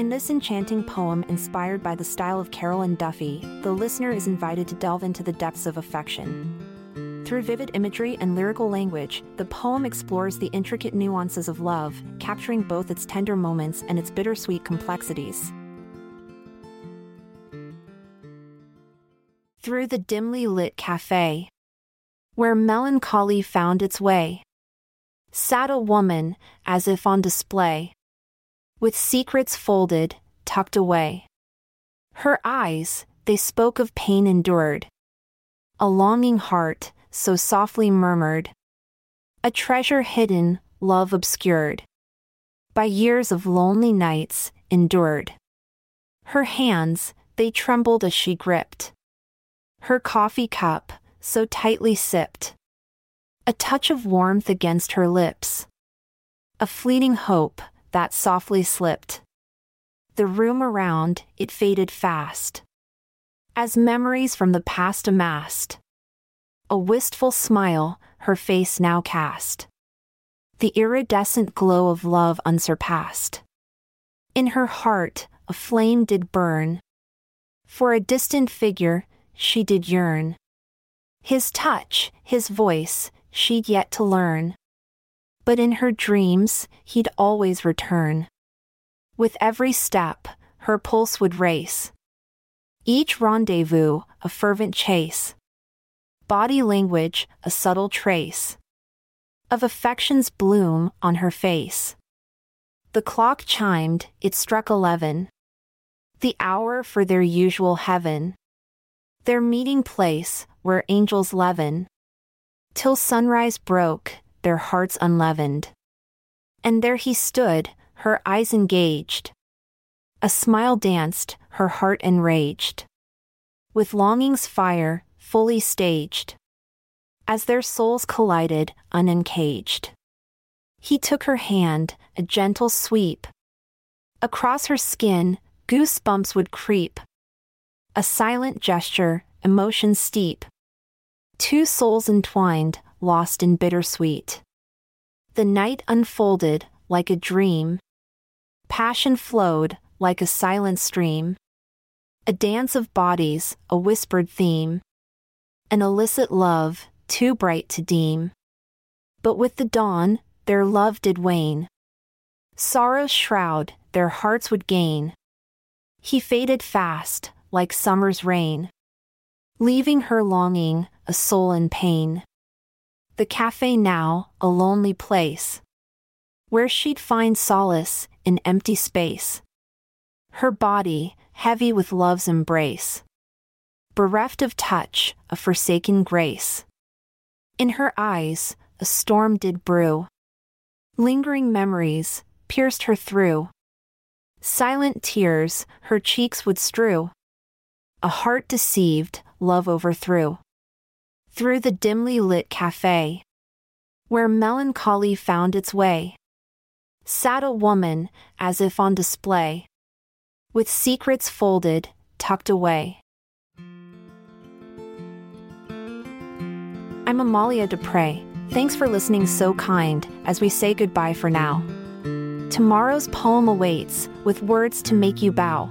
In this enchanting poem inspired by the style of Carol Ann Duffy, the listener is invited to delve into the depths of affection. Through vivid imagery and lyrical language, the poem explores the intricate nuances of love, capturing both its tender moments and its bittersweet complexities. Through the dimly lit cafe, where melancholy found its way, sat a woman, as if on display with secrets folded, tucked away. Her eyes, they spoke of pain endured. A longing heart, so softly murmured. A treasure hidden, love obscured. By years of lonely nights, endured. Her hands, they trembled as she gripped. Her coffee cup, so tightly sipped. A touch of warmth against her lips. A fleeting hope, that softly slipped. The room around, it faded fast. As memories from the past amassed. A wistful smile, her face now cast. The iridescent glow of love unsurpassed. In her heart, a flame did burn. For a distant figure, she did yearn. His touch, his voice, she'd yet to learn but in her dreams, he'd always return. With every step, her pulse would race. Each rendezvous, a fervent chase. Body language, a subtle trace. Of affection's bloom on her face. The clock chimed, it struck eleven. The hour for their usual heaven. Their meeting place, where angels leaven. Till sunrise broke, their hearts unleavened. And there he stood, her eyes engaged. A smile danced, her heart enraged. With longing's fire, fully staged. As their souls collided, unencaged. He took her hand, a gentle sweep. Across her skin, goosebumps would creep. A silent gesture, emotion steep. Two souls entwined, lost in bittersweet. The night unfolded like a dream. Passion flowed like a silent stream. A dance of bodies, a whispered theme. An illicit love, too bright to deem. But with the dawn, their love did wane. Sorrow's shroud, their hearts would gain. He faded fast, like summer's rain. Leaving her longing, a soul in pain. The cafe now, a lonely place. Where she'd find solace in empty space. Her body, heavy with love's embrace. Bereft of touch, a forsaken grace. In her eyes, a storm did brew. Lingering memories pierced her through. Silent tears her cheeks would strew. A heart deceived, love overthrew through the dimly lit cafe. Where melancholy found its way. Sat a woman, as if on display. With secrets folded, tucked away. I'm Amalia Dupre. Thanks for listening so kind as we say goodbye for now. Tomorrow's poem awaits with words to make you bow.